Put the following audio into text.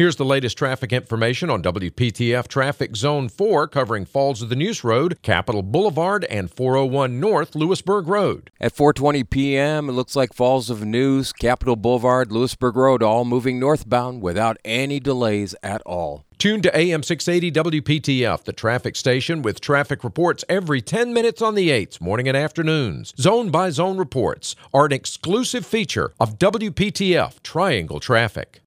Here's the latest traffic information on WPTF Traffic Zone 4 covering Falls of the Neuse Road, Capital Boulevard, and 401 North Louisburg Road. At 4:20 p.m., it looks like Falls of Neuse, Capital Boulevard, Louisburg Road all moving northbound without any delays at all. Tune to AM 680 WPTF, the traffic station with traffic reports every 10 minutes on the 8s, morning and afternoons. Zone by zone reports are an exclusive feature of WPTF Triangle Traffic.